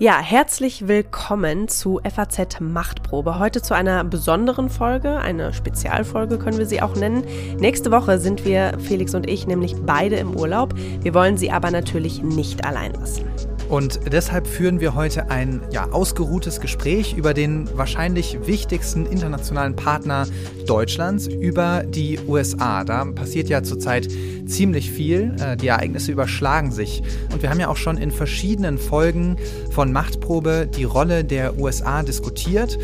Ja, herzlich willkommen zu FAZ Machtprobe. Heute zu einer besonderen Folge, eine Spezialfolge können wir sie auch nennen. Nächste Woche sind wir, Felix und ich, nämlich beide im Urlaub. Wir wollen sie aber natürlich nicht allein lassen. Und deshalb führen wir heute ein ja, ausgeruhtes Gespräch über den wahrscheinlich wichtigsten internationalen Partner Deutschlands, über die USA. Da passiert ja zurzeit ziemlich viel. Äh, die Ereignisse überschlagen sich. Und wir haben ja auch schon in verschiedenen Folgen von Machtprobe die Rolle der USA diskutiert.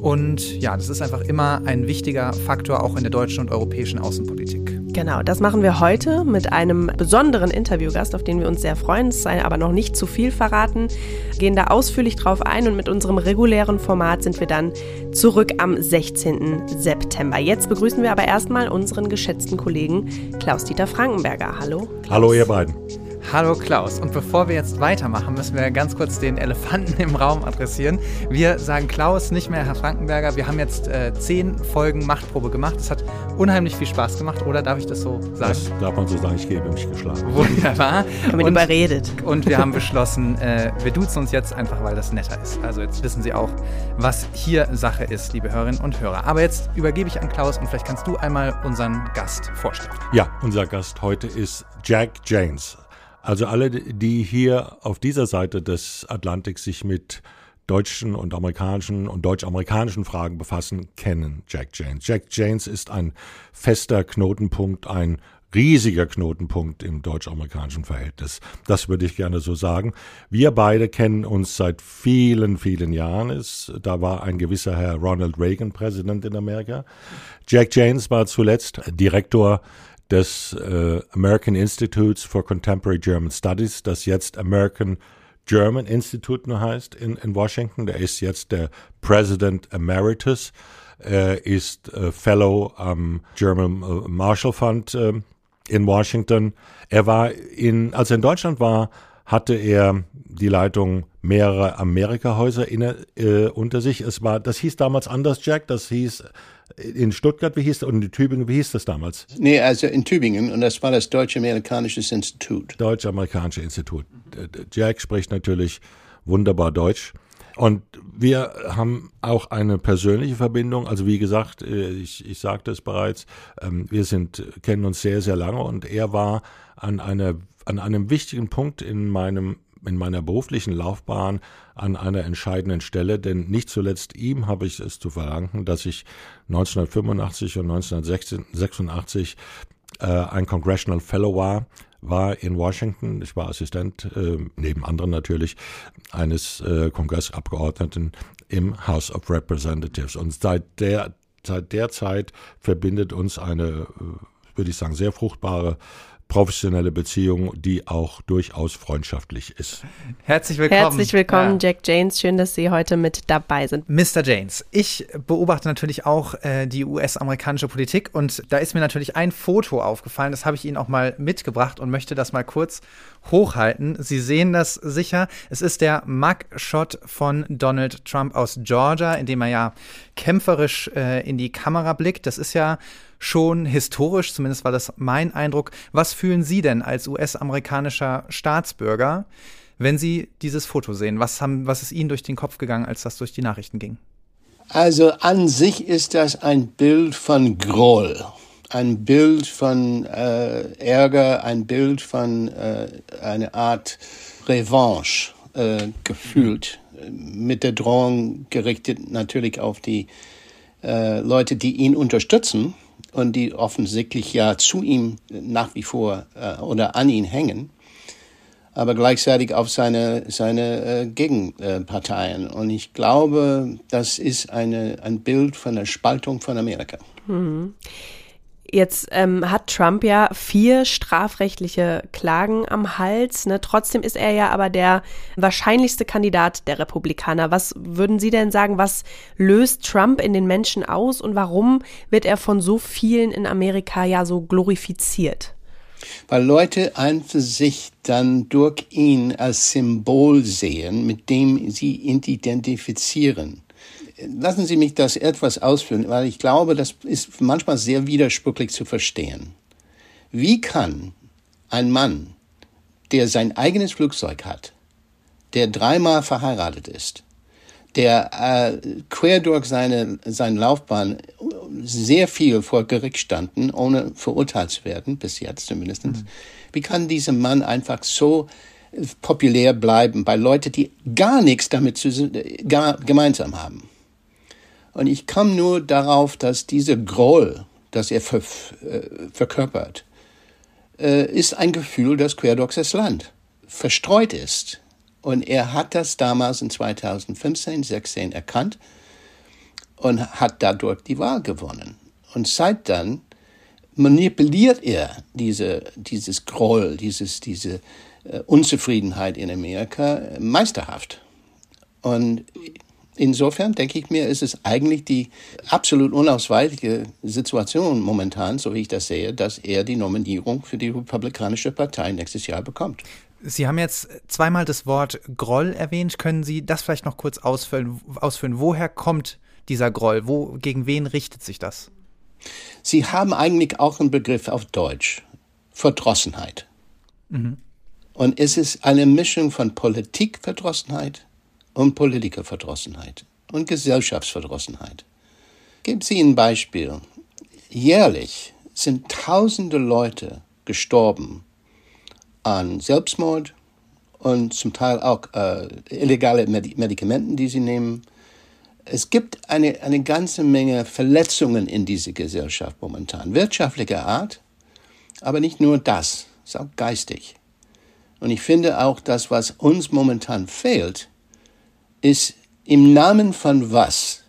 Und ja, das ist einfach immer ein wichtiger Faktor auch in der deutschen und europäischen Außenpolitik. Genau, das machen wir heute mit einem besonderen Interviewgast, auf den wir uns sehr freuen. Es sei aber noch nicht zu viel verraten. Gehen da ausführlich drauf ein und mit unserem regulären Format sind wir dann zurück am 16. September. Jetzt begrüßen wir aber erstmal unseren geschätzten Kollegen Klaus-Dieter Frankenberger. Hallo. Klaus. Hallo, ihr beiden. Hallo Klaus. Und bevor wir jetzt weitermachen, müssen wir ganz kurz den Elefanten im Raum adressieren. Wir sagen Klaus, nicht mehr Herr Frankenberger. Wir haben jetzt äh, zehn Folgen Machtprobe gemacht. Es hat unheimlich viel Spaß gemacht, oder darf ich das so sagen? Das darf man so sagen, ich gebe mich geschlagen. Wunderbar. Damit und, überredet. Und wir haben beschlossen, äh, wir duzen uns jetzt einfach, weil das netter ist. Also jetzt wissen Sie auch, was hier Sache ist, liebe Hörerinnen und Hörer. Aber jetzt übergebe ich an Klaus und vielleicht kannst du einmal unseren Gast vorstellen. Ja, unser Gast heute ist Jack James. Also alle, die hier auf dieser Seite des Atlantiks sich mit deutschen und amerikanischen und deutsch-amerikanischen Fragen befassen, kennen Jack Janes. Jack Janes ist ein fester Knotenpunkt, ein riesiger Knotenpunkt im deutsch-amerikanischen Verhältnis. Das würde ich gerne so sagen. Wir beide kennen uns seit vielen, vielen Jahren. Da war ein gewisser Herr Ronald Reagan Präsident in Amerika. Jack Janes war zuletzt Direktor des äh, American Institutes for Contemporary German Studies, das jetzt American German Institute nur heißt in, in Washington. Der ist jetzt der President Emeritus, Er ist äh, Fellow am German äh, Marshall Fund äh, in Washington. Er war in, als er in Deutschland war, hatte er die Leitung mehrerer Amerika-Häuser äh, unter sich. Es war, das hieß damals anders, Jack. Das hieß in Stuttgart, wie hieß das? Und in Tübingen, wie hieß das damals? Nee, also in Tübingen und das war das Deutsch-Amerikanische Institut. Deutsch-Amerikanische Institut. Jack spricht natürlich wunderbar Deutsch. Und wir haben auch eine persönliche Verbindung. Also wie gesagt, äh, ich, ich sagte es bereits, ähm, wir sind, kennen uns sehr, sehr lange und er war an einer, an einem wichtigen Punkt in meinem in meiner beruflichen Laufbahn an einer entscheidenden Stelle, denn nicht zuletzt ihm habe ich es zu verdanken, dass ich 1985 und 1986 äh, ein Congressional Fellow war, war in Washington. Ich war Assistent, äh, neben anderen natürlich, eines äh, Kongressabgeordneten im House of Representatives. Und seit der, seit der Zeit verbindet uns eine, äh, würde ich sagen, sehr fruchtbare professionelle Beziehung, die auch durchaus freundschaftlich ist. Herzlich willkommen. Herzlich willkommen, ja. Jack Janes. Schön, dass Sie heute mit dabei sind. Mr. Janes, ich beobachte natürlich auch äh, die US-amerikanische Politik und da ist mir natürlich ein Foto aufgefallen, das habe ich Ihnen auch mal mitgebracht und möchte das mal kurz hochhalten. Sie sehen das sicher. Es ist der Mugshot von Donald Trump aus Georgia, in dem er ja kämpferisch äh, in die Kamera blickt. Das ist ja schon historisch, zumindest war das mein Eindruck. Was fühlen Sie denn als US-amerikanischer Staatsbürger, wenn Sie dieses Foto sehen? Was, haben, was ist Ihnen durch den Kopf gegangen, als das durch die Nachrichten ging? Also an sich ist das ein Bild von Groll, ein Bild von äh, Ärger, ein Bild von äh, einer Art Revanche äh, gefühlt, mit der Drohung gerichtet natürlich auf die äh, Leute, die ihn unterstützen und die offensichtlich ja zu ihm nach wie vor äh, oder an ihn hängen, aber gleichzeitig auf seine, seine äh, Gegenparteien. Und ich glaube, das ist eine, ein Bild von der Spaltung von Amerika. Mhm. Jetzt ähm, hat Trump ja vier strafrechtliche Klagen am Hals. Ne? Trotzdem ist er ja aber der wahrscheinlichste Kandidat der Republikaner. Was würden Sie denn sagen, was löst Trump in den Menschen aus und warum wird er von so vielen in Amerika ja so glorifiziert? Weil Leute einfach sich dann durch ihn als Symbol sehen, mit dem sie ihn identifizieren lassen Sie mich das etwas ausführen, weil ich glaube, das ist manchmal sehr widersprüchlich zu verstehen. Wie kann ein Mann, der sein eigenes Flugzeug hat, der dreimal verheiratet ist, der äh, quer durch seine, seine Laufbahn sehr viel vor Gericht standen, ohne verurteilt zu werden, bis jetzt zumindest. Mhm. Wie kann dieser Mann einfach so populär bleiben bei Leuten, die gar nichts damit zu, gar, gemeinsam haben? Und ich komme nur darauf, dass dieser Groll, das er ver, äh, verkörpert, äh, ist ein Gefühl, dass quer durch das Land verstreut ist. Und er hat das damals in 2015, 16 erkannt und hat dadurch die Wahl gewonnen. Und seit dann manipuliert er diese, dieses Groll, dieses, diese äh, Unzufriedenheit in Amerika meisterhaft. Und insofern denke ich mir, ist es eigentlich die absolut unausweichliche Situation momentan, so wie ich das sehe, dass er die Nominierung für die Republikanische Partei nächstes Jahr bekommt. Sie haben jetzt zweimal das Wort Groll erwähnt. Können Sie das vielleicht noch kurz ausfüllen? ausführen? Woher kommt dieser Groll? Wo, gegen ven richtet sich das? Sie haben eigentlich auch einen Begriff auf Deutsch. Verdrossenheit. Mhm. Und es ist eine Mischung von Politikverdrossenheit und Politikerverdrossenheit und Gesellschaftsverdrossenheit. Geben Sie ein Beispiel. Jährlich sind tausende Leute gestorben an Selbstmord und zum Teil auch äh, illegale Medi Medikamenten, die sie nehmen. Es gibt eine, eine ganze Menge Verletzungen in dieser Gesellschaft momentan, wirtschaftlicher Art, aber nicht nur das, es ist auch geistig. Und ich finde auch, das, was uns momentan fehlt, ist im Namen von was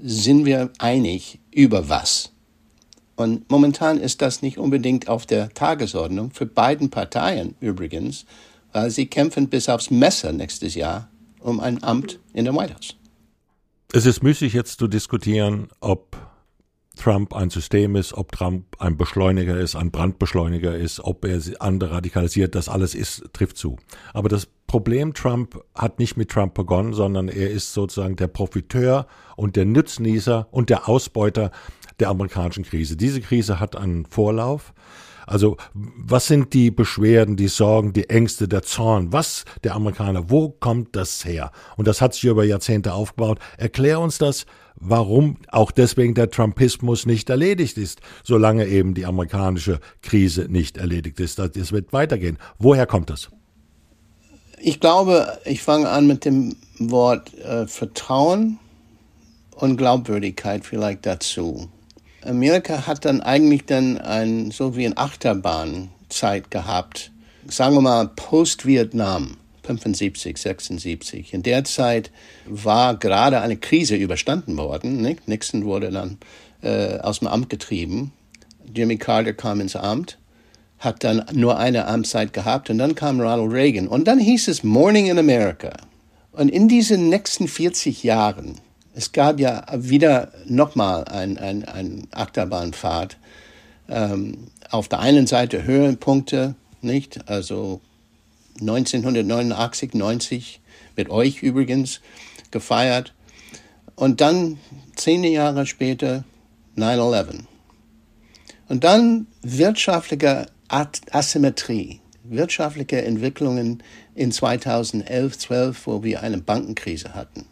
sind wir einig über was. Und momentan ist das nicht unbedingt auf der Tagesordnung für beiden Parteien übrigens, weil sie kämpfen bis aufs Messer nächstes Jahr um ein Amt in der White House. Es ist müßig jetzt zu diskutieren, ob Trump ein System ist, ob Trump ein Beschleuniger ist, ein Brandbeschleuniger ist, ob er andere radikalisiert, das alles ist, trifft zu. Aber das Problem Trump hat nicht mit Trump begonnen, sondern er ist sozusagen der Profiteur und der Nütznießer und der Ausbeuter der amerikanischen Krise. Diese Krise hat einen Vorlauf. Also was sind die Beschwerden, die Sorgen, die Ängste, der Zorn? Was der Amerikaner? Wo kommt das her? Und das hat sich über Jahrzehnte aufgebaut. Erklär uns das, warum auch deswegen der Trumpismus nicht erledigt ist, solange eben die amerikanische Krise nicht erledigt ist. Das wird weitergehen. Woher kommt das? Ich glaube, ich fange an mit dem Wort äh, Vertrauen und Glaubwürdigkeit vielleicht dazu. Amerika hat dann eigentlich dann ein, so wie eine Achterbahnzeit gehabt. Sagen wir mal Post-Vietnam, 75, 76. In der Zeit war gerade eine Krise überstanden worden. Nicht? Nixon wurde dann äh, aus dem Amt getrieben. Jimmy Carter kam ins Amt, hat dann nur eine Amtszeit gehabt und dann kam Ronald Reagan. Und dann hieß es Morning in America. Und in diesen nächsten 40 Jahren es gab ja wieder nochmal ein, ein, ein Achterbahnfahrt. Ähm, auf der einen Seite Höhenpunkte, nicht? Also 1989, 90 mit euch übrigens gefeiert. Und dann zehn Jahre später 9-11. Und dann wirtschaftliche Asymmetrie, wirtschaftliche Entwicklungen in 2011, 12, wo wir eine Bankenkrise hatten.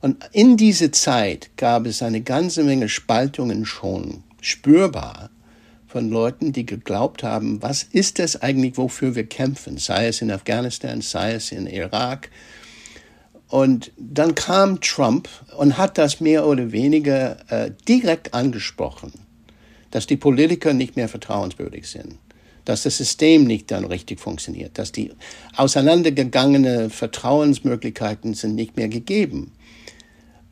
Und in diese Zeit gab es eine ganze Menge Spaltungen schon spürbar von Leuten, die geglaubt haben, was ist das eigentlich, wofür wir kämpfen, sei es in Afghanistan, sei es in Irak. Und dann kam Trump und hat das mehr oder weniger äh, direkt angesprochen, dass die Politiker nicht mehr vertrauenswürdig sind, dass das System nicht dann richtig funktioniert, dass die auseinandergegangenen Vertrauensmöglichkeiten sind nicht mehr gegeben.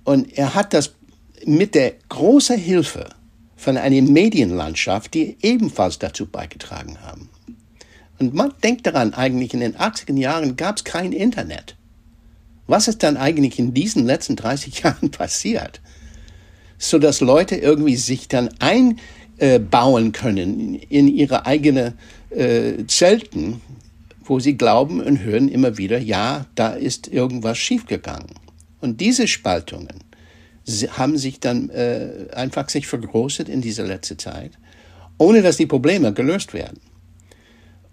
Und er hat das mit der großen Hilfe von einer Medienlandschaft, die ebenfalls dazu beigetragen haben. Und man denkt daran, eigentlich in den 80er Jahren gab es kein Internet. Was ist dann eigentlich in diesen letzten 30 Jahren passiert? So dass Leute irgendwie sich dann einbauen können in ihre eigene äh, Zelten, wo sie glauben und hören immer wieder, ja, da ist irgendwas schiefgegangen. Und diese Spaltungen haben sich dann äh, einfach sich vergrößert in dieser letzten Zeit, ohne dass die Probleme gelöst werden.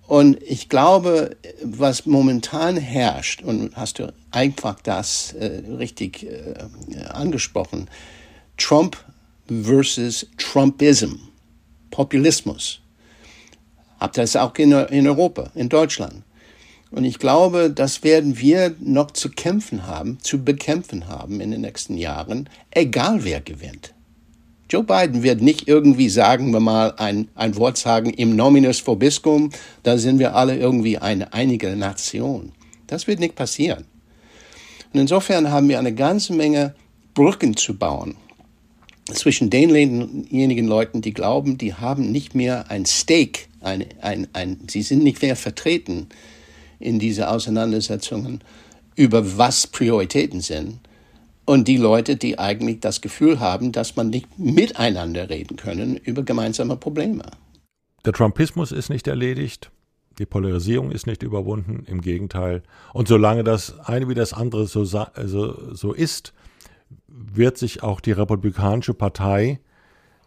Und ich glaube, was momentan herrscht, und hast du einfach das äh, richtig äh, angesprochen, Trump versus Trumpism, Populismus. Habt ihr das auch in, in Europa, in Deutschland. Und ich glaube, das werden wir noch zu kämpfen haben, zu bekämpfen haben in den nächsten Jahren, egal wer gewinnt. Joe Biden wird nicht irgendwie, sagen wir mal, ein, ein Wort sagen, im Nominus vobiscum, da sind wir alle irgendwie eine einige Nation. Das wird nicht passieren. Und insofern haben wir eine ganze Menge Brücken zu bauen zwischen denjenigen Leuten, die glauben, die haben nicht mehr ein Stake, ein, ein, ein, sie sind nicht mehr vertreten in diese Auseinandersetzungen über was Prioritäten sind und die Leute, die eigentlich das Gefühl haben, dass man nicht miteinander reden können über gemeinsame Probleme. Der Trumpismus ist nicht erledigt. Die Polarisierung ist nicht überwunden, im Gegenteil. Und solange das eine wie das andere so, also, so ist, wird sich auch die Republikanische Partei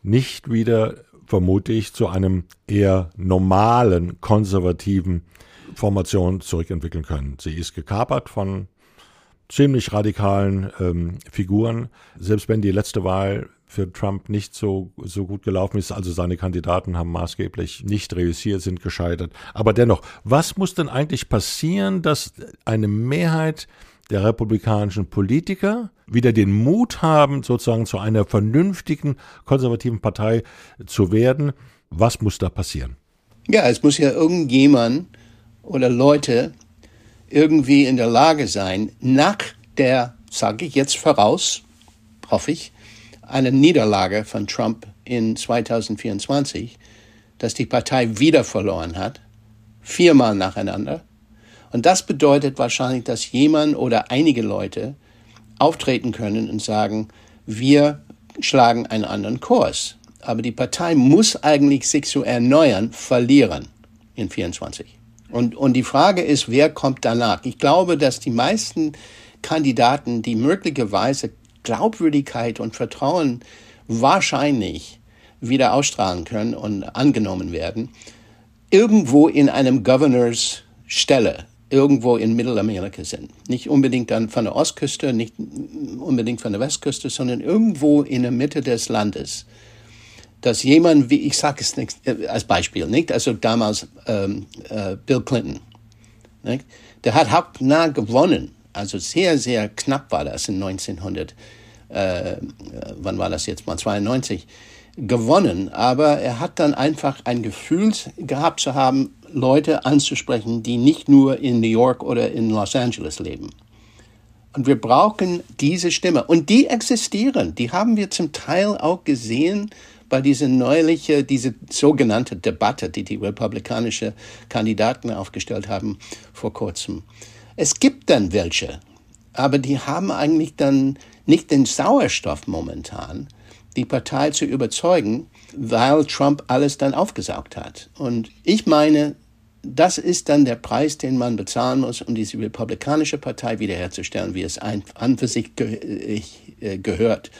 nicht wieder, vermute ich, zu einem eher normalen konservativen Formation zurückentwickeln können. Sie ist gekapert von ziemlich radikalen ähm, Figuren. Selbst wenn die letzte Wahl für Trump nicht so, so gut gelaufen ist, also seine Kandidaten haben maßgeblich nicht reüssiert, sind gescheitert. Aber dennoch, was muss denn eigentlich passieren, dass eine Mehrheit der republikanischen Politiker wieder den Mut haben, sozusagen zu einer vernünftigen konservativen Partei zu werden? Was muss da passieren? Ja, es muss ja irgendjemand oder Leute irgendwie in der Lage sein, nach der, sage ich jetzt voraus, hoffe ich, eine Niederlage von Trump in 2024, dass die Partei wieder verloren hat, viermal nacheinander. Und das bedeutet wahrscheinlich, dass jemand oder einige Leute auftreten können und sagen, wir schlagen einen anderen Kurs. Aber die Partei muss eigentlich sich zu erneuern, verlieren in 24. Und, und die Frage ist, wer kommt danach? Ich glaube, dass die meisten Kandidaten, die möglicherweise Glaubwürdigkeit und Vertrauen wahrscheinlich wieder ausstrahlen können und angenommen werden, irgendwo in einem Governors Stelle, irgendwo in Mittelamerika sind. Nicht unbedingt dann von der Ostküste, nicht unbedingt von der Westküste, sondern irgendwo in der Mitte des Landes dass jemand, wie ich sage es nicht, äh, als Beispiel, nicht? Also damals ähm, äh, Bill Clinton, nicht? der hat hauptnah gewonnen, also sehr, sehr knapp war das in 1900, äh, wann war das jetzt mal, 92, gewonnen, aber er hat dann einfach ein Gefühl gehabt zu haben, Leute anzusprechen, die nicht nur in New York oder in Los Angeles leben. Und wir brauchen diese Stimme. Und die existieren. Die haben wir zum Teil auch gesehen bei dieser neuliche, diese sogenannte Debatte, die die republikanische Kandidaten aufgestellt haben vor kurzem. Es gibt dann welche, aber die haben eigentlich dann nicht den Sauerstoff momentan, die Partei zu überzeugen, weil Trump alles dann aufgesaugt hat. Und ich meine, das ist dann der Preis, den man bezahlen muss, um diese republikanische Partei wiederherzustellen, wie es an für sich äh, gehört.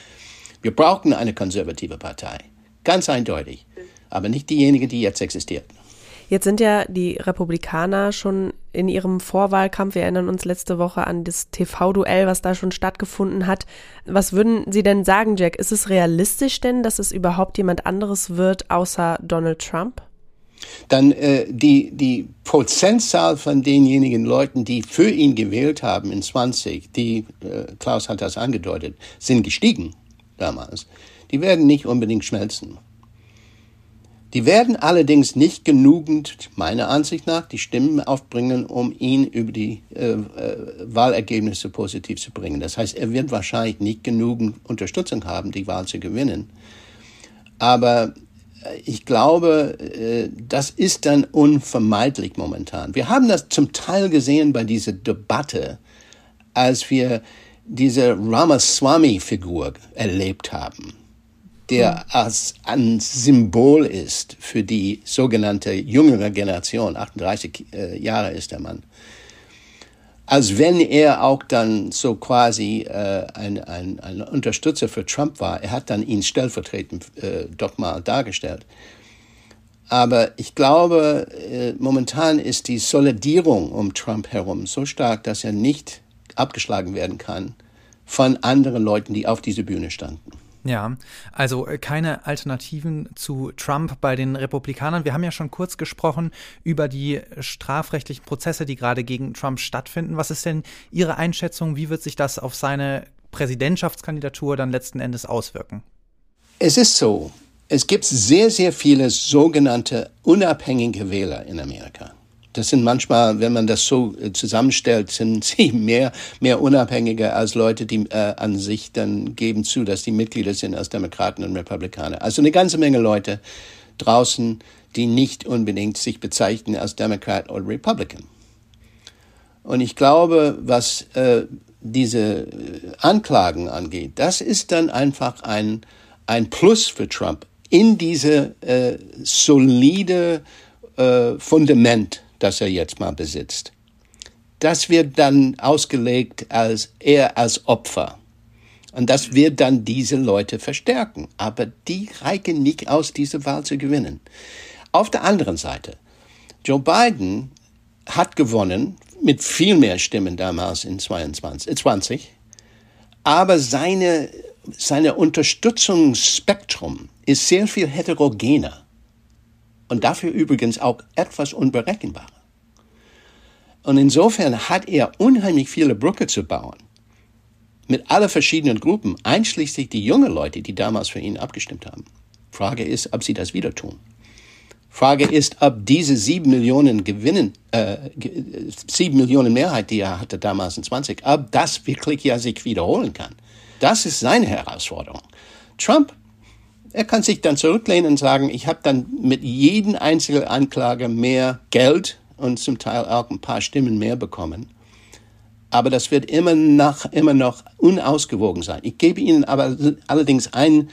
Wir brauchen eine konservative Partei. Ganz eindeutig. Aber nicht diejenige, die jetzt existiert. Jetzt sind ja die Republikaner schon in ihrem Vorwahlkampf, wir erinnern uns letzte Woche an das TV-Duell, was da schon stattgefunden hat. Was würden Sie denn sagen, Jack? Ist es realistisch denn, dass es überhaupt jemand anderes wird außer Donald Trump? Dann äh, die, die Prozentzahl von denjenigen Leuten, die für ihn gewählt haben in 20, die, äh, Klaus hat das angedeutet, sind gestiegen damals die werden nicht unbedingt schmelzen. Die werden allerdings nicht genügend, meiner Ansicht nach, die Stimmen aufbringen, um ihn über die äh, äh, Wahlergebnisse positiv zu bringen. Das heißt, er wird wahrscheinlich nicht genügend Unterstützung haben, die Wahl zu gewinnen. Aber äh, ich glaube, äh, das ist dann unvermeidlich momentan. Wir haben das zum Teil gesehen bei dieser Debatte, als wir diese Ramaswamy-Figur erlebt haben der als ein Symbol ist für die sogenannte jüngere Generation. 38 äh, Jahre ist der Mann. Als wenn er auch dann so quasi äh, ein, ein, ein Unterstützer für Trump war. Er hat dann ihn stellvertretend äh, doch mal dargestellt. Aber ich glaube, äh, momentan ist die Solidierung um Trump herum so stark, dass er nicht abgeschlagen werden kann von anderen Leuten, die auf dieser Bühne standen. Ja, also äh, keine Alternativen zu Trump bei den Republikanern. Wir haben ja schon kurz gesprochen über die strafrechtlichen Prozesse, die gerade gegen Trump stattfinden. Was ist denn Ihre Einschätzung? Wie wird sich das auf seine Präsidentschaftskandidatur dann letzten Endes auswirken? Es ist so, es gibt sehr, sehr viele sogenannte unabhängige Wähler in Amerika. Das sind manchmal, wenn man das so äh, zusammenstellt, sind sie mehr, mehr unabhängiger als Leute, die äh, an sich dann geben zu, dass die Mitglieder sind als Demokraten und Republikaner. Also eine ganze Menge Leute draußen, die nicht unbedingt sich bezeichnen als Democrat oder Republican. Und ich glaube, was äh, diese äh, Anklagen angeht, das ist dann einfach ein, ein Plus für Trump in diese äh, solide äh, Fundament das er jetzt mal besitzt. Das wird dann ausgelegt als er als Opfer. Und das wird dann diese Leute verstärken. Aber die reichen nicht aus, diese Wahl zu gewinnen. Auf der anderen Seite, Joe Biden hat gewonnen mit viel mehr Stimmen damals in 22, 20. Aber seine, seine Unterstützungsspektrum ist sehr viel heterogener und dafür übrigens auch etwas unberechenbarer. Und insofern hat er unheimlich viele Brücke zu bauen mit alle verschiedenen Gruppen, einschließlich die jungen Leute, die damals für ihn abgestimmt haben. Frage ist, ob sie das wieder tun. Frage ist, ob diese sieben Millionen Gewinnen, äh, sieben Millionen Mehrheit, die er hatte damals in 20, ob das wirklich ja sich wiederholen kann. Das ist seine Herausforderung. Trump er kann sich dann zurücklehnen und sagen, ich habe dann mit jedem einzelnen Anklage mehr Geld und zum Teil auch ein paar Stimmen mehr bekommen. Aber das wird immer noch, immer noch unausgewogen sein. Ich gebe Ihnen aber allerdings einen,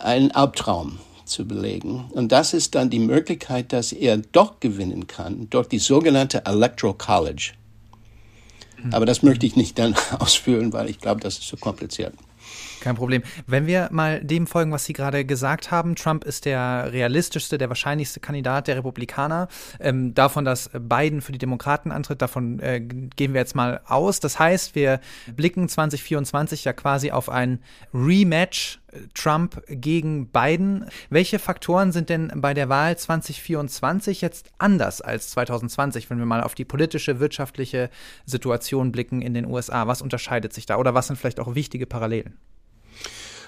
einen Albtraum zu belegen. Und das ist dann die Möglichkeit, dass er doch gewinnen kann durch die sogenannte Electoral College. Aber das möchte ich nicht dann ausführen, weil ich glaube, das ist zu kompliziert. Kein Problem. Wenn wir mal dem folgen, was Sie gerade gesagt haben, Trump ist der realistischste, der wahrscheinlichste Kandidat der Republikaner. Ähm, davon, dass Biden für die Demokraten antritt, davon äh, gehen wir jetzt mal aus. Das heißt, wir blicken 2024 ja quasi auf ein Rematch Trump gegen Biden. Welche Faktoren sind denn bei der Wahl 2024 jetzt anders als 2020, wenn wir mal auf die politische, wirtschaftliche Situation blicken in den USA? Was unterscheidet sich da oder was sind vielleicht auch wichtige Parallelen?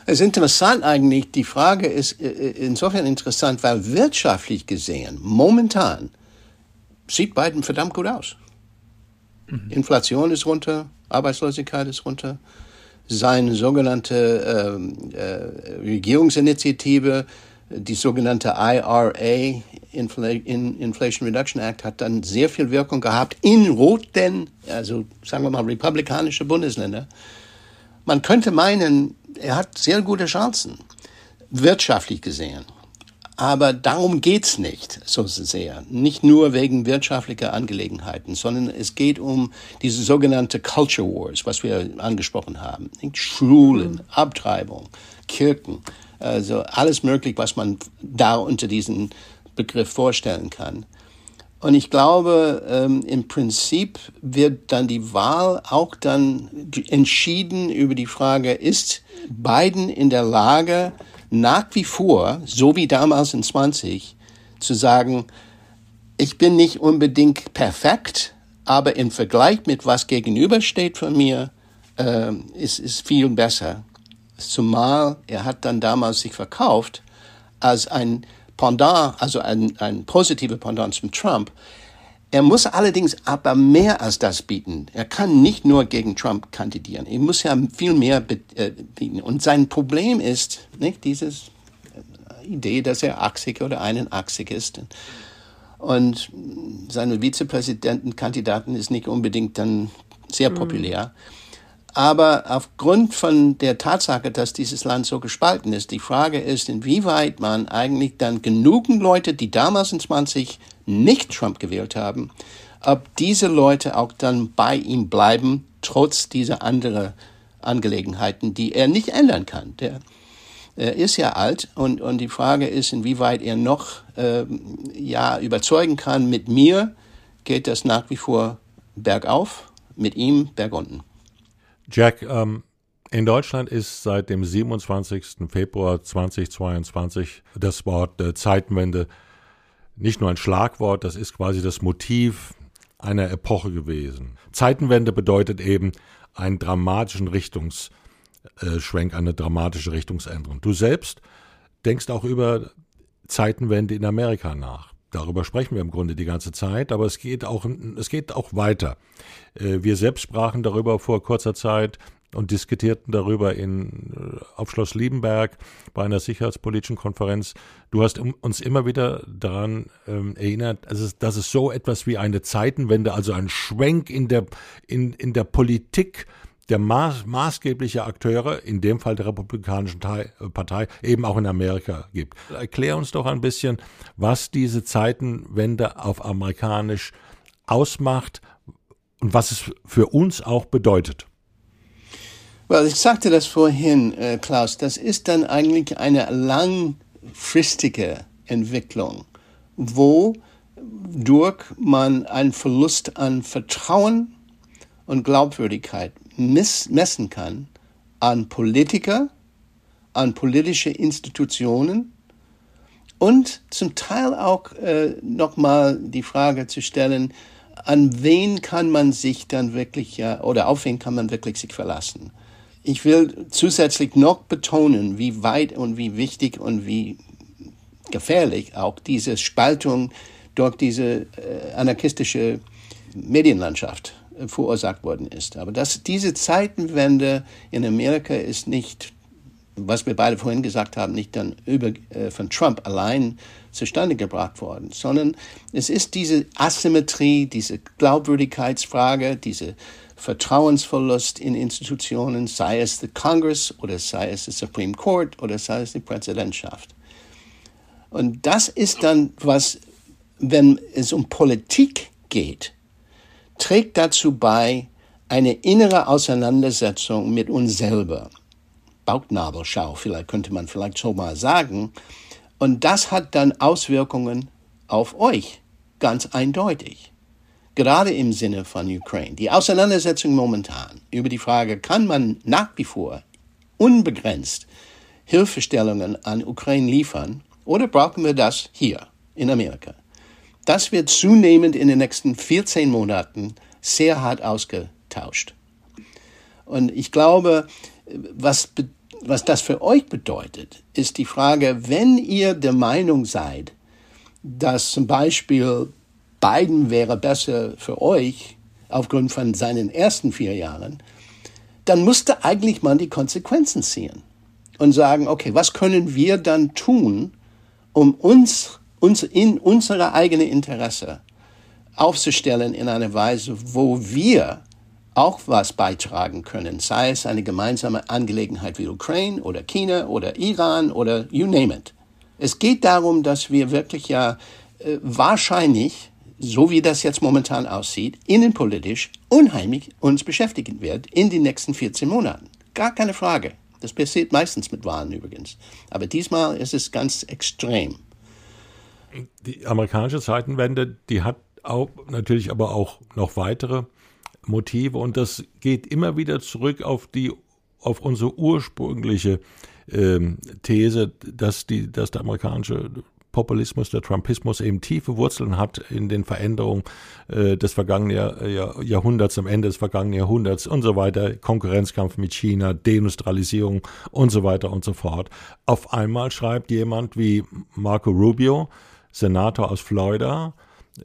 Es ist interessant eigentlich, die Frage ist äh, äh, insofern interessant, weil wirtschaftlich gesehen, momentan, sieht Biden verdammt gut aus. Mhm. Inflation ist runter, Arbeitslosigkeit ist runter. Seine sogenannte ähm, äh, Regierungsinitiative, die sogenannte IRA, Infl Inflation Reduction Act, hat dann sehr viel Wirkung gehabt in roten, also sagen wir mal republikanische Bundesländer. Man könnte meinen, er hat sehr gute Chancen, wirtschaftlich gesehen. Aber darum geht's nicht so sehr. Nicht nur wegen wirtschaftlicher Angelegenheiten, sondern es geht um diese sogenannte Culture Wars, was wir angesprochen haben. Schulen, mhm. Abtreibung, Kirchen, also alles möglich, was man da unter diesen Begriff vorstellen kann. Und ich glaube, ähm, im Prinzip wird dann die Wahl auch dann entschieden über die Frage, ist Biden in der Lage, nach wie vor, so wie damals in 20, zu sagen, ich bin nicht unbedingt perfekt, aber im Vergleich mit was gegenübersteht von mir, äh, ist, ist viel besser. Zumal er hat dann damals sich verkauft als ein Pendant, also ein, ein positiver Pendant zum Trump. Er muss allerdings aber mehr als das bieten. Er kann nicht nur gegen Trump kandidieren. Er muss ja viel mehr äh, bieten. Und sein Problem ist, nicht, dieses äh, Idee, dass er achsig oder einenachsig ist. Und seine Vizepräsidentenkandidaten ist nicht unbedingt dann sehr populär. Mhm. Aber aufgrund von der Tatsache, dass dieses Land so gespalten ist, die Frage ist, inwieweit man eigentlich dann genügend Leute, die damals in 20 nicht Trump gewählt haben, ob diese Leute auch dann bei ihm bleiben, trotz dieser anderen Angelegenheiten, die er nicht ändern kann. Der, Er ist ja alt und, und die Frage ist, inwieweit er noch äh, ja, überzeugen kann, mit mir geht das nach wie vor bergauf, mit ihm bergunten. Jack, ähm, in Deutschland ist seit dem 27. Februar 2022 das Wort äh, Zeitenwende nicht nur ein Schlagwort, das ist quasi das Motiv einer Epoche gewesen. Zeitenwende bedeutet eben einen dramatischen Richtungsschwenk, eine dramatische Richtungsänderung. Du selbst denkst auch über Zeitenwende in Amerika nach. Darüber sprechen wir im Grunde die ganze Zeit, aber es geht auch, es geht auch weiter. Äh, wir selbst sprachen darüber vor kurzer Zeit und diskutierten darüber in, äh, auf Schloss Liebenberg bei einer sicherheitspolitischen Konferenz. Du hast uns immer wieder daran ähm, erinnert, dass es, dass es so etwas wie eine Zeitenwende, also ein Schwenk in der, in, in der Politik der maß, maßgebliche Akteure, in dem Fall der Republikanischen Partei, eben auch in Amerika gibt. Erklär uns doch ein bisschen, was diese Zeitenwende auf amerikanisch ausmacht und was es für uns auch bedeutet. Well, ich sagte das vorhin, äh, Klaus, das ist dann eigentlich eine langfristige Entwicklung, wo durch man einen Verlust an Vertrauen und Glaubwürdigkeit messen kann an Politiker, an politische Institutionen und zum Teil auch äh, nochmal die Frage zu stellen, an wen kann man sich dann wirklich ja, oder auf wen kann man wirklich sich verlassen? Ich will zusätzlich noch betonen, wie weit und wie wichtig und wie gefährlich auch diese Spaltung durch diese äh, anarchistische Medienlandschaft äh, verursacht worden ist. Aber dass diese Zeitenwende in Amerika ist nicht, was wir beide vorhin gesagt haben, nicht dann über, äh, von Trump allein zustande gebracht worden, sondern es ist diese Asymmetrie, diese Glaubwürdigkeitsfrage, diese Vertrauensverlust in Institutionen, sei es der Congress oder sei es der Supreme Court oder sei es die Präsidentschaft. Und das ist dann, was, wenn es um Politik geht, trägt dazu bei, eine innere Auseinandersetzung mit uns selber. Bauchnabelschau, vielleicht könnte man vielleicht so mal sagen. Und das hat dann Auswirkungen auf euch, ganz eindeutig gerade im Sinne von Ukraine. Die Auseinandersetzung momentan über die Frage, kann man nach wie vor unbegrenzt Hilfestellungen an Ukraine liefern oder brauchen wir das hier in Amerika? Das wird zunehmend in den nächsten 14 Monaten sehr hart ausgetauscht. Und ich glaube, was, was das für euch bedeutet, ist die Frage, wenn ihr der Meinung seid, dass zum Beispiel Biden wäre besser für euch aufgrund von seinen ersten vier Jahren, dann musste eigentlich man die Konsequenzen ziehen und sagen, okay, was können wir dann tun, um uns, uns in unsere eigene Interesse aufzustellen in einer Weise, wo wir auch was beitragen können, sei es eine gemeinsame Angelegenheit wie Ukraine oder China oder Iran oder you name it. Es geht darum, dass wir wirklich ja äh, wahrscheinlich so wie das jetzt momentan aussieht, innenpolitisch unheimlich uns beschäftigen wird in den nächsten 14 Monaten. Gar keine Frage. Das passiert meistens mit Wahlen übrigens. Aber diesmal ist es ganz extrem. Die amerikanische Zeitenwende, die hat auch natürlich aber auch noch weitere Motive und das geht immer wieder zurück auf die auf unsere ursprüngliche ähm, These, dass die dass der amerikanische Populismus, der Trumpismus eben tiefe Wurzeln hat in den Veränderungen äh, des vergangenen Jahr, Jahr, Jahrhunderts, am Ende des vergangenen Jahrhunderts und so weiter, Konkurrenzkampf mit China, Deindustrialisierung und so weiter und so fort. Auf einmal schreibt jemand wie Marco Rubio, Senator aus Florida,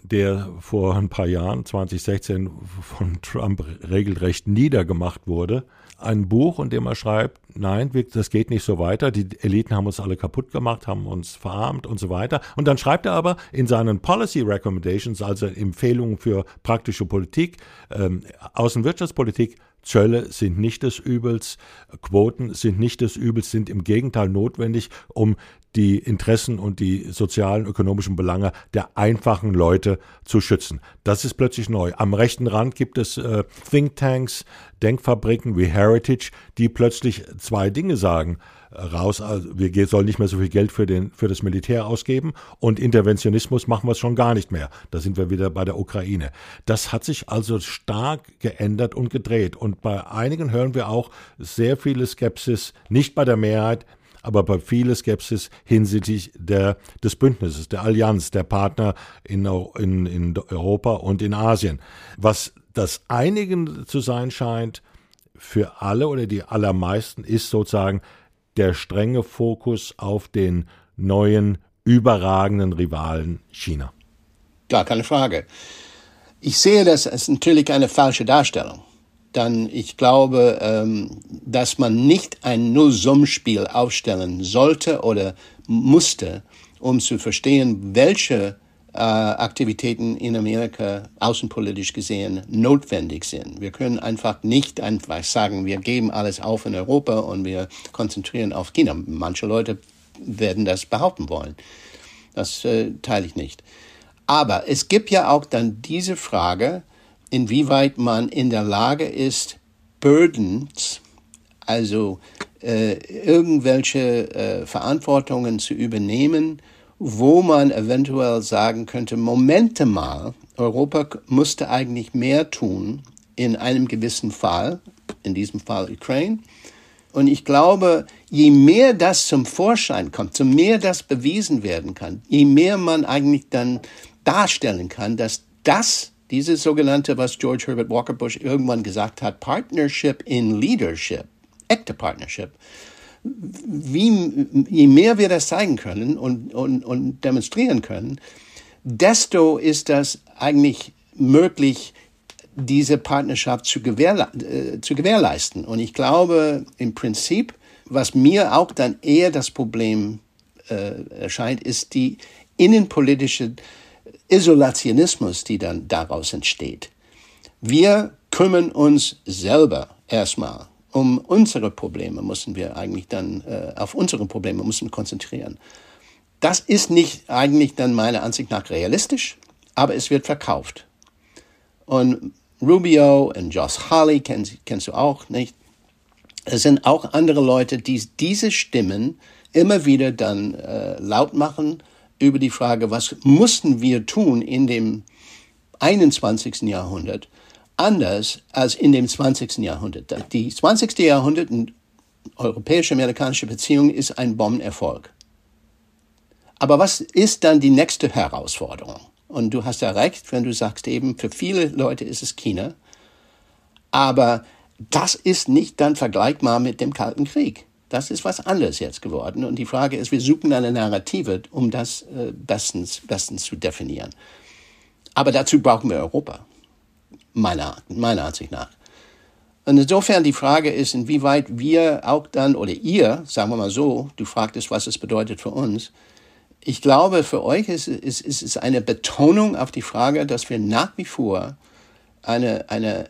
der vor ein paar Jahren, 2016, von Trump regelrecht niedergemacht wurde, ein Buch, in dem er schreibt, nein, das geht nicht so weiter, die Eliten haben uns alle kaputt gemacht, haben uns verarmt und so weiter. Und dann schreibt er aber in seinen Policy Recommendations, also Empfehlungen für praktische Politik, ähm, Außenwirtschaftspolitik, Zölle sind nicht des Übels, Quoten sind nicht des Übels, sind im Gegenteil notwendig, um die Interessen und die sozialen, ökonomischen Belange der einfachen Leute zu schützen. Das ist plötzlich neu. Am rechten Rand gibt es äh, Thinktanks, Denkfabriken wie Heritage, die plötzlich zwei Dinge sagen. raus, also wir sollen nicht mehr so viel Geld für, den, für das Militär ausgeben und Interventionismus machen wir schon gar nicht mehr. Da sind wir wieder bei der Ukraine. Das hat sich also stark geändert und gedreht. Und bei einigen hören wir auch sehr viele Skepsis, nicht bei der Mehrheit, aber bei viel Skepsis hinsichtlich der, des Bündnisses, der Allianz, der Partner in, in, in Europa und in Asien. Was das Einigen zu sein scheint, für alle oder die allermeisten ist sozusagen der strenge Fokus auf den neuen, überragenden Rivalen China. Gar keine Frage. Ich sehe das als natürlich eine falsche Darstellung. Dann ich glaube, ähm, dass man nicht ein Nullsummspiel aufstellen sollte oder musste, um zu verstehen, welche äh, Aktivitäten in Amerika außenpolitisch gesehen notwendig sind. Wir können einfach nicht einfach sagen, wir geben alles auf in Europa und wir konzentrieren auf China. Manche Leute werden das behaupten wollen. Das äh, teile ich nicht. Aber es gibt ja auch dann diese Frage, inwieweit man in der Lage ist, Burdens, also äh, irgendwelche äh, Verantwortungen zu übernehmen, wo man eventuell sagen könnte, Momente mal, Europa musste eigentlich mehr tun in einem gewissen Fall, in diesem Fall Ukraine. Und ich glaube, je mehr das zum Vorschein kommt, je mehr das bewiesen werden kann, je mehr man eigentlich dann darstellen kann, dass das, diese sogenannte, was George Herbert Walker Bush irgendwann gesagt hat, Partnership in Leadership, echte Partnership, wie, je mehr wir das zeigen können und, und, und demonstrieren können, desto ist das eigentlich möglich, diese Partnerschaft zu, gewährle äh, zu gewährleisten. Und ich glaube, im Prinzip, was mir auch dann eher das Problem äh, erscheint, ist die innenpolitische Isolationismus, die dann daraus entsteht. Wir kümmern uns selber erstmal um unsere Probleme müssen wir eigentlich dann, äh, auf unsere Probleme müssen konzentrieren. Das ist nicht eigentlich dann meiner Ansicht nach realistisch, aber es wird verkauft. Und Rubio und Josh Hawley kennst, kennst du auch, nicht? Es sind auch andere Leute, die diese Stimmen immer wieder dann äh, laut machen über die Frage, was mussten wir tun in dem 21. Jahrhundert, anders als in dem 20. Jahrhundert. Die 20. Jahrhundert in europäische-amerikanische Beziehungen ist ein Bombenerfolg. Aber was ist dann die nächste Herausforderung? Und du hast ja recht, wenn du sagst eben, für viele Leute ist es China. Aber das ist nicht dann vergleichbar mit dem Kalten Krieg. Das ist was anderes jetzt geworden. Und die Frage ist, wir suchen eine Narrative, um das äh, bestens, bestens zu definieren. Aber dazu brauchen wir Europa meiner, meiner Ansicht nach. Und insofern die Frage ist, inwieweit wir auch dann, oder ihr, sagen wir mal so, du fragtest, was es bedeutet für uns. Ich glaube, für euch ist, ist, ist es eine Betonung auf die Frage, dass wir nach wie vor eine, eine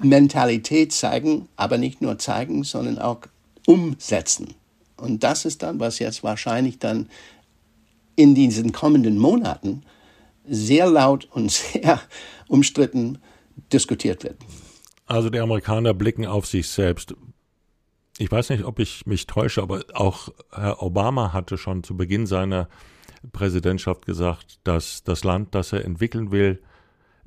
Burden-Sharing-Mentalität zeigen, aber nicht nur zeigen, sondern auch umsetzen. Und das ist dann, was jetzt wahrscheinlich dann in diesen kommenden Monaten sehr laut und sehr umstritten diskutiert wird. Also die Amerikaner blicken auf sich selbst. Ich weiß nicht, ob ich mich täusche, aber auch Herr Obama hatte schon zu Beginn seiner Präsidentschaft gesagt, dass das Land, das er entwickeln will,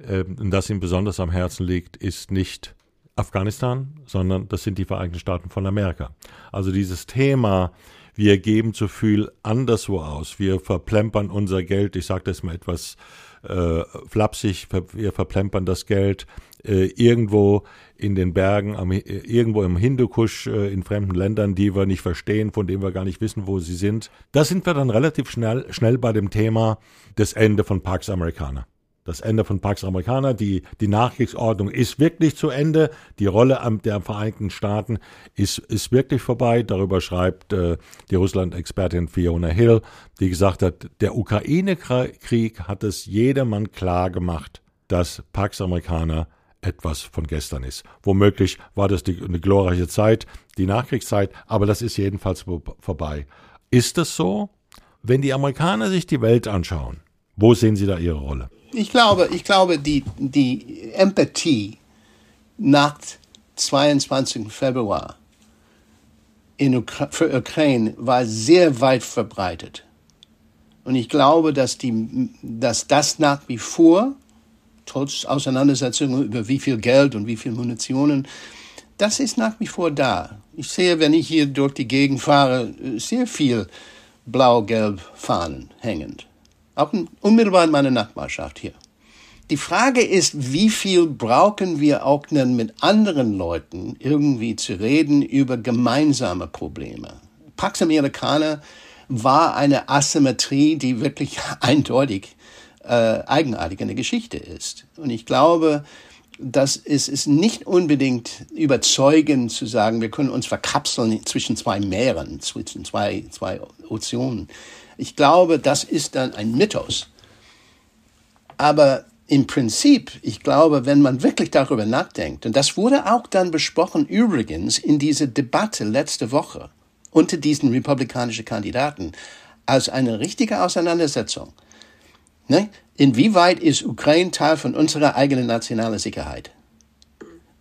das ihm besonders am Herzen liegt, ist nicht Afghanistan, sondern das sind die Vereinigten Staaten von Amerika. Also dieses Thema, wir geben zu viel anderswo aus, wir verplempern unser Geld, ich sage das mal etwas äh, flapsig, wir verplempern das Geld äh, irgendwo in den Bergen, am, irgendwo im Hindukusch, äh, in fremden Ländern, die wir nicht verstehen, von denen wir gar nicht wissen, wo sie sind. Da sind wir dann relativ schnell, schnell bei dem Thema des Ende von Pax Americana das Ende von Pax Americana, die, die Nachkriegsordnung ist wirklich zu Ende. Die Rolle der Vereinigten Staaten ist, ist wirklich vorbei. Darüber schreibt äh, die Russland-Expertin Fiona Hill, die gesagt hat, der Ukraine-Krieg hat es jedermann klar gemacht, dass Pax Americana etwas von gestern ist. Womöglich war das die, eine glorreiche Zeit, die Nachkriegszeit, aber das ist jedenfalls vorbei. Ist es so? Wenn die Amerikaner sich die Welt anschauen, wo sehen sie da ihre Rolle? Ich glaube, ich glaube, die, die Empathie nach 22. Februar in Ukra für Ukraine war sehr weit verbreitet. Und ich glaube, dass, die, dass das nach wie vor, trotz Auseinandersetzungen über wie viel Geld und wie viel Munitionen, das ist nach wie vor da. Ich sehe, wenn ich hier durch die Gegend fahre, sehr viel blau-gelb Fahnen hängend. Unmittelbar in meiner Nachbarschaft hier. Die Frage ist, wie viel brauchen wir auch denn mit anderen Leuten irgendwie zu reden über gemeinsame Probleme? Pax Americana war eine Asymmetrie, die wirklich eindeutig äh, eigenartig in der Geschichte ist. Und ich glaube, dass es ist nicht unbedingt überzeugend zu sagen, wir können uns verkapseln zwischen zwei Meeren, zwischen zwei, zwei Ozeanen. Ich glaube, das ist dann ein Mythos. Aber im Prinzip, ich glaube, wenn man wirklich darüber nachdenkt, und das wurde auch dann besprochen übrigens in dieser Debatte letzte Woche unter diesen republikanischen Kandidaten, als eine richtige Auseinandersetzung. Ne? Inwieweit ist Ukraine Teil von unserer eigenen nationalen Sicherheit?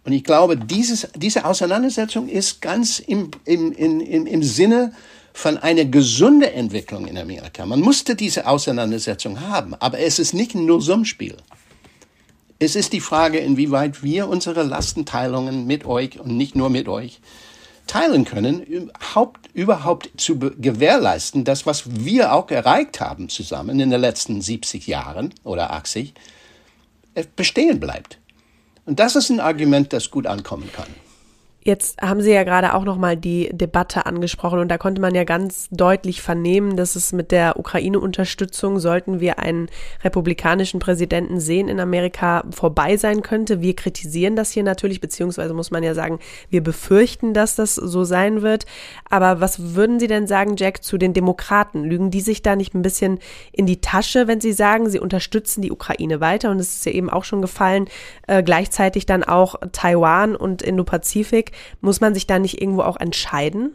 Und ich glaube, dieses, diese Auseinandersetzung ist ganz im, im, im, im Sinne von einer gesunden Entwicklung in Amerika. Man musste diese Auseinandersetzung haben, aber es ist nicht ein Nullsummspiel. Es ist die Frage, inwieweit wir unsere Lastenteilungen mit euch und nicht nur mit euch teilen können, überhaupt, überhaupt zu gewährleisten, dass was wir auch erreicht haben zusammen in den letzten 70 Jahren oder 80, äh, bestehen bleibt. Und das ist ein Argument, das gut ankommen kann. Jetzt haben Sie ja gerade auch nochmal die Debatte angesprochen und da konnte man ja ganz deutlich vernehmen, dass es mit der Ukraine-Unterstützung, sollten wir einen republikanischen Präsidenten sehen in Amerika, vorbei sein könnte. Wir kritisieren das hier natürlich, beziehungsweise muss man ja sagen, wir befürchten, dass das so sein wird. Aber was würden Sie denn sagen, Jack, zu den Demokraten? Lügen die sich da nicht ein bisschen in die Tasche, wenn sie sagen, sie unterstützen die Ukraine weiter? Und es ist ja eben auch schon gefallen, äh, gleichzeitig dann auch Taiwan und Indo-Pazifik muss man sich da nicht irgendwo auch entscheiden?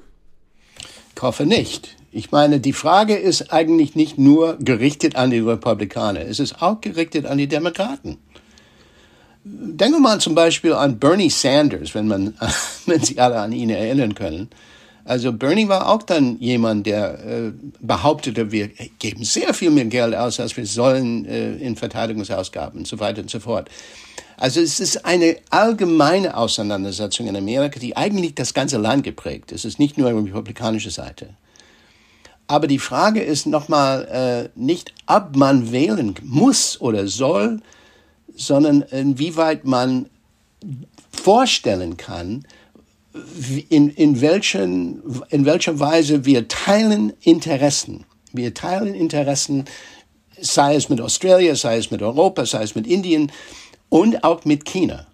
Ich hoffe nicht. Ich meine, die Frage ist eigentlich nicht nur gerichtet an die Republikaner, es ist auch gerichtet an die Demokraten. Denken wir mal zum Beispiel an Bernie Sanders, wenn man, wenn Sie alle an ihn erinnern können. Also Bernie war auch dann jemand, der äh, behauptete, wir geben sehr viel mehr Geld aus, als wir sollen äh, in Verteidigungsausgaben und so weiter und so fort. Also es ist eine allgemeine Auseinandersetzung in Amerika, die eigentlich das ganze Land geprägt. Es ist nicht nur eine republikanische Seite. Aber die Frage ist nochmal äh, nicht, ob man wählen muss oder soll, sondern inwieweit man vorstellen kann, in, in, welchen, in welcher Weise wir teilen Interessen. Wir teilen Interessen, sei es mit Australien, sei es mit Europa, sei es mit Indien und auch mit China.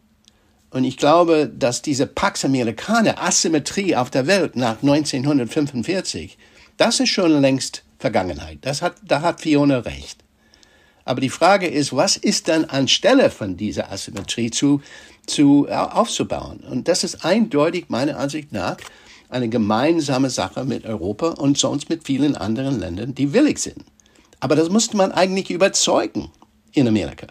Und ich glaube, dass diese Pax Americana, Asymmetrie auf der Welt nach 1945, das ist schon längst Vergangenheit. Das hat, da hat Fiona recht. Aber die Frage ist, was ist dann anstelle von dieser Asymmetrie zu, zu äh, aufzubauen? Und das ist eindeutig meiner Ansicht nach eine gemeinsame Sache mit Europa und sonst mit vielen anderen Ländern, die willig sind. Aber das musste man eigentlich überzeugen in Amerika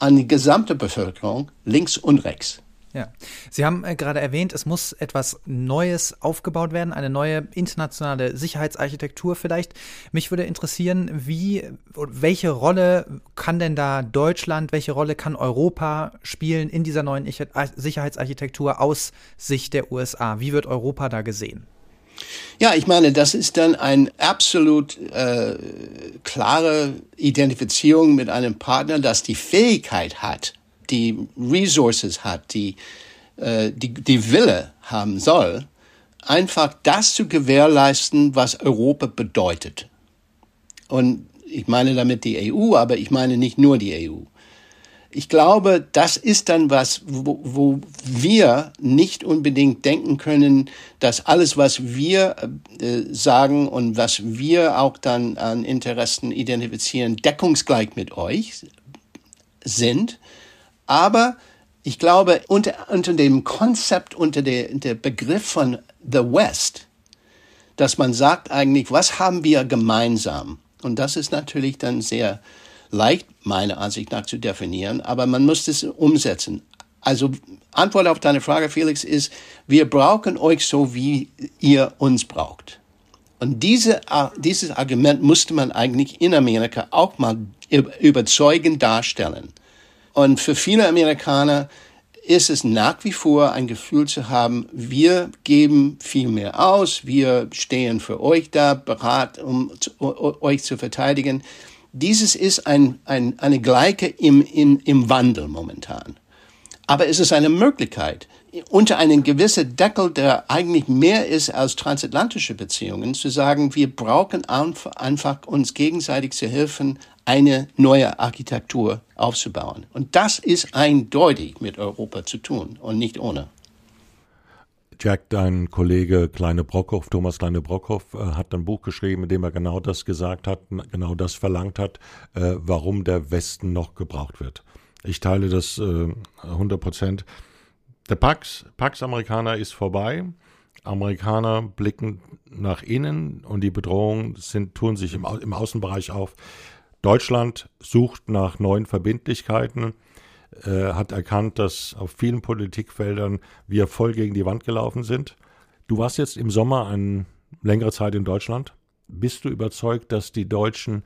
an die gesamte Bevölkerung, links und rechts. Ja, Sie haben äh, gerade erwähnt, es muss etwas Neues aufgebaut werden, eine neue internationale Sicherheitsarchitektur vielleicht. Mich würde interessieren, wie, welche Rolle kann denn da Deutschland, welche Rolle kann Europa spielen in dieser neuen Sicherheitsarchitektur aus Sicht der USA? Wie wird Europa da gesehen? Ja, ich meine, das ist dann eine absolut äh, klare Identifizierung mit einem Partner, das die Fähigkeit hat, die Resources hat, die, äh, die, die Wille haben soll, einfach das zu gewährleisten, was Europa bedeutet. Und ich meine damit die EU, aber ich meine nicht nur die EU ich glaube, das ist dann was, wo, wo wir nicht unbedingt denken können, dass alles, was wir äh, sagen und was wir auch dann an Interessen identifizieren, deckungsgleich mit euch sind. Aber ich glaube, unter, unter dem Konzept, unter der, der Begriff von The West, dass man sagt eigentlich, was haben wir gemeinsam? Und das ist natürlich dann sehr leicht, meiner Ansicht nach, zu definieren, aber man muss es umsetzen. Also Antwort auf deine Frage, Felix, ist, wir brauchen euch so, wie ihr uns braucht. Und diese, dieses Argument musste man eigentlich in Amerika auch mal überzeugend darstellen. Und für viele Amerikaner ist es nach wie vor ein Gefühl zu haben, wir geben viel mehr aus, wir stehen für euch da, bereit, um euch zu verteidigen. Dieses ist ein, ein, eine Gleiche im, in, im Wandel momentan. Aber es ist eine Möglichkeit, unter einen gewissen Deckel, der eigentlich mehr ist als transatlantische Beziehungen, zu sagen, wir brauchen einfach uns gegenseitig zu helfen, eine neue Architektur aufzubauen. Und das ist eindeutig mit Europa zu tun und nicht ohne. Jack, dein Kollege Kleine Brockhoff, Thomas Kleine Brockhoff, äh, hat ein Buch geschrieben, in dem er genau das gesagt hat, genau das verlangt hat, äh, warum der Westen noch gebraucht wird. Ich teile das äh, 100 Prozent. Der Pax, Pax Amerikaner ist vorbei. Amerikaner blicken nach innen und die Bedrohungen sind, tun sich im, im Außenbereich auf. Deutschland sucht nach neuen Verbindlichkeiten, äh, hat erkannt, dass auf vielen Politikfeldern wir voll gegen die Wand gelaufen sind. Du warst jetzt im Sommer eine längere Zeit in Deutschland. Bist du überzeugt, dass die Deutschen,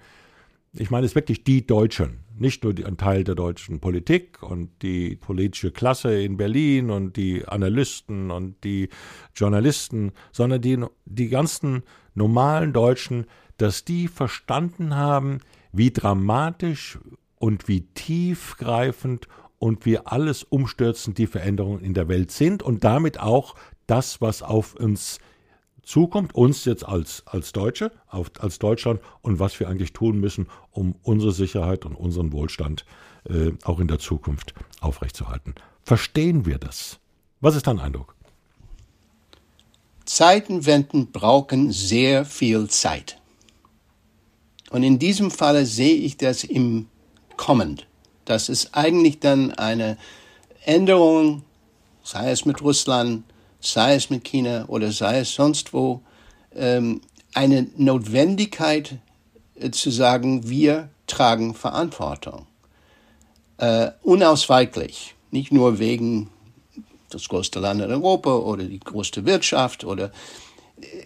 ich meine es wirklich die Deutschen, nicht nur ein Teil der deutschen Politik und die politische Klasse in Berlin und die Analysten und die Journalisten, sondern die, die ganzen normalen Deutschen, dass die verstanden haben, wie dramatisch und wie tiefgreifend und wie alles umstürzend die Veränderungen in der Welt sind und damit auch das, was auf uns zukommt, uns jetzt als, als Deutsche, auf, als Deutschland und was wir eigentlich tun müssen, um unsere Sicherheit und unseren Wohlstand äh, auch in der Zukunft aufrechtzuerhalten. Verstehen wir das? Was ist dein Eindruck? Zeitenwenden brauchen sehr viel Zeit. Und in diesem Falle sehe ich das im Kommend. Das ist eigentlich dann eine Änderung, sei es mit Russland, sei es mit China oder sei es sonst wo, ähm, eine Notwendigkeit äh, zu sagen, wir tragen Verantwortung. Äh, unausweichlich, nicht nur wegen das größte Land in Europa oder die größte Wirtschaft oder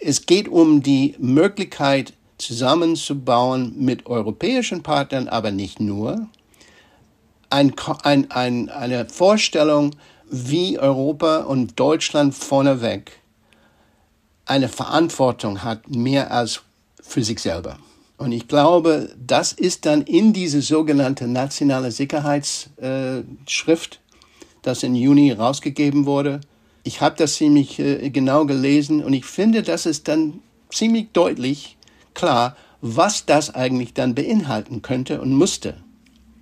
es geht um die Möglichkeit zusammenzubauen mit europäischen Partnern, aber nicht nur. Ein, ein, ein, eine Vorstellung, wie Europa und Deutschland vorneweg eine Verantwortung hat, mehr als für sich selber. Und ich glaube, das ist dann in diese sogenannte nationale Sicherheitsschrift, das im Juni rausgegeben wurde. Ich habe das ziemlich äh, genau gelesen und ich finde, das ist dann ziemlich deutlich klar, was das eigentlich dann beinhalten könnte und musste.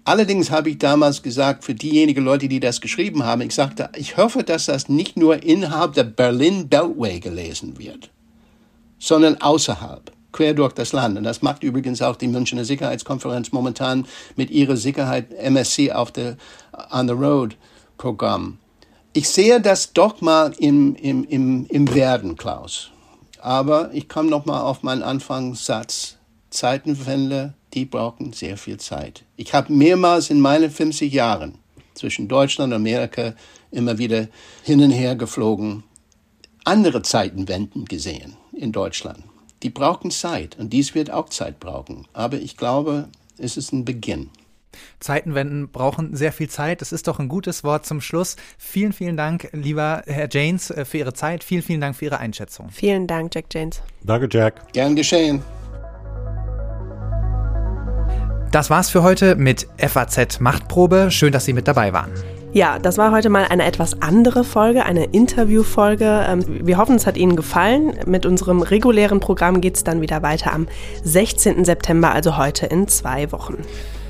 Allerdings habe ich damals gesagt, für diejenigen Leute, die das geschrieben haben, ich sagte, ich hoffe, dass das nicht nur innerhalb der Berlin Beltway gelesen wird, sondern außerhalb, quer durch das Land. Und das macht übrigens auch die Münchner Sicherheitskonferenz momentan mit ihrer Sicherheit MSC auf der On the Road Programm. Ich sehe das doch mal im, im, im, im Werden, Klaus. Aber ich komme noch mal auf meinen Anfangssatz. Zeitenwende die brauchen sehr viel Zeit. Ich habe mehrmals in meinen 50 Jahren zwischen Deutschland und Amerika immer wieder hin und her geflogen, andere Zeitenwenden gesehen in Deutschland. Die brauchen Zeit und dies wird auch Zeit brauchen. Aber ich glaube, es ist ein Beginn. Zeitenwenden brauchen sehr viel Zeit. Das ist doch ein gutes Wort zum Schluss. Vielen, vielen Dank, lieber Herr Janes, äh, für Ihre Zeit. Vielen, vielen Dank für Ihre Einschätzung. Vielen Dank, Jack Janes. Danke, Jack. Gern geschehen. Das war's für heute mit FAZ Machtprobe. Schön, dass Sie mit dabei waren. Ja, das war heute mal eine etwas andere Folge, eine Interviewfolge. Ähm, wir hoffen, es hat Ihnen gefallen. Mit unserem regulären Programm geht es dann wieder weiter am 16. September, also heute in zwei Wochen.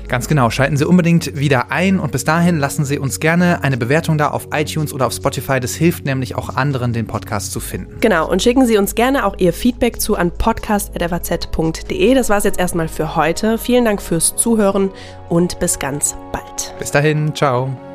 Ganz genau, schalten Sie unbedingt wieder ein und bis dahin lassen Sie uns gerne eine Bewertung da auf iTunes oder auf Spotify. Das hilft nämlich auch anderen, den Podcast zu finden. Genau, und schicken Sie uns gerne auch Ihr Feedback zu an podcast.faz.de. Das war es jetzt erstmal für heute. Vielen Dank fürs Zuhören und bis ganz bald. Bis dahin, ciao.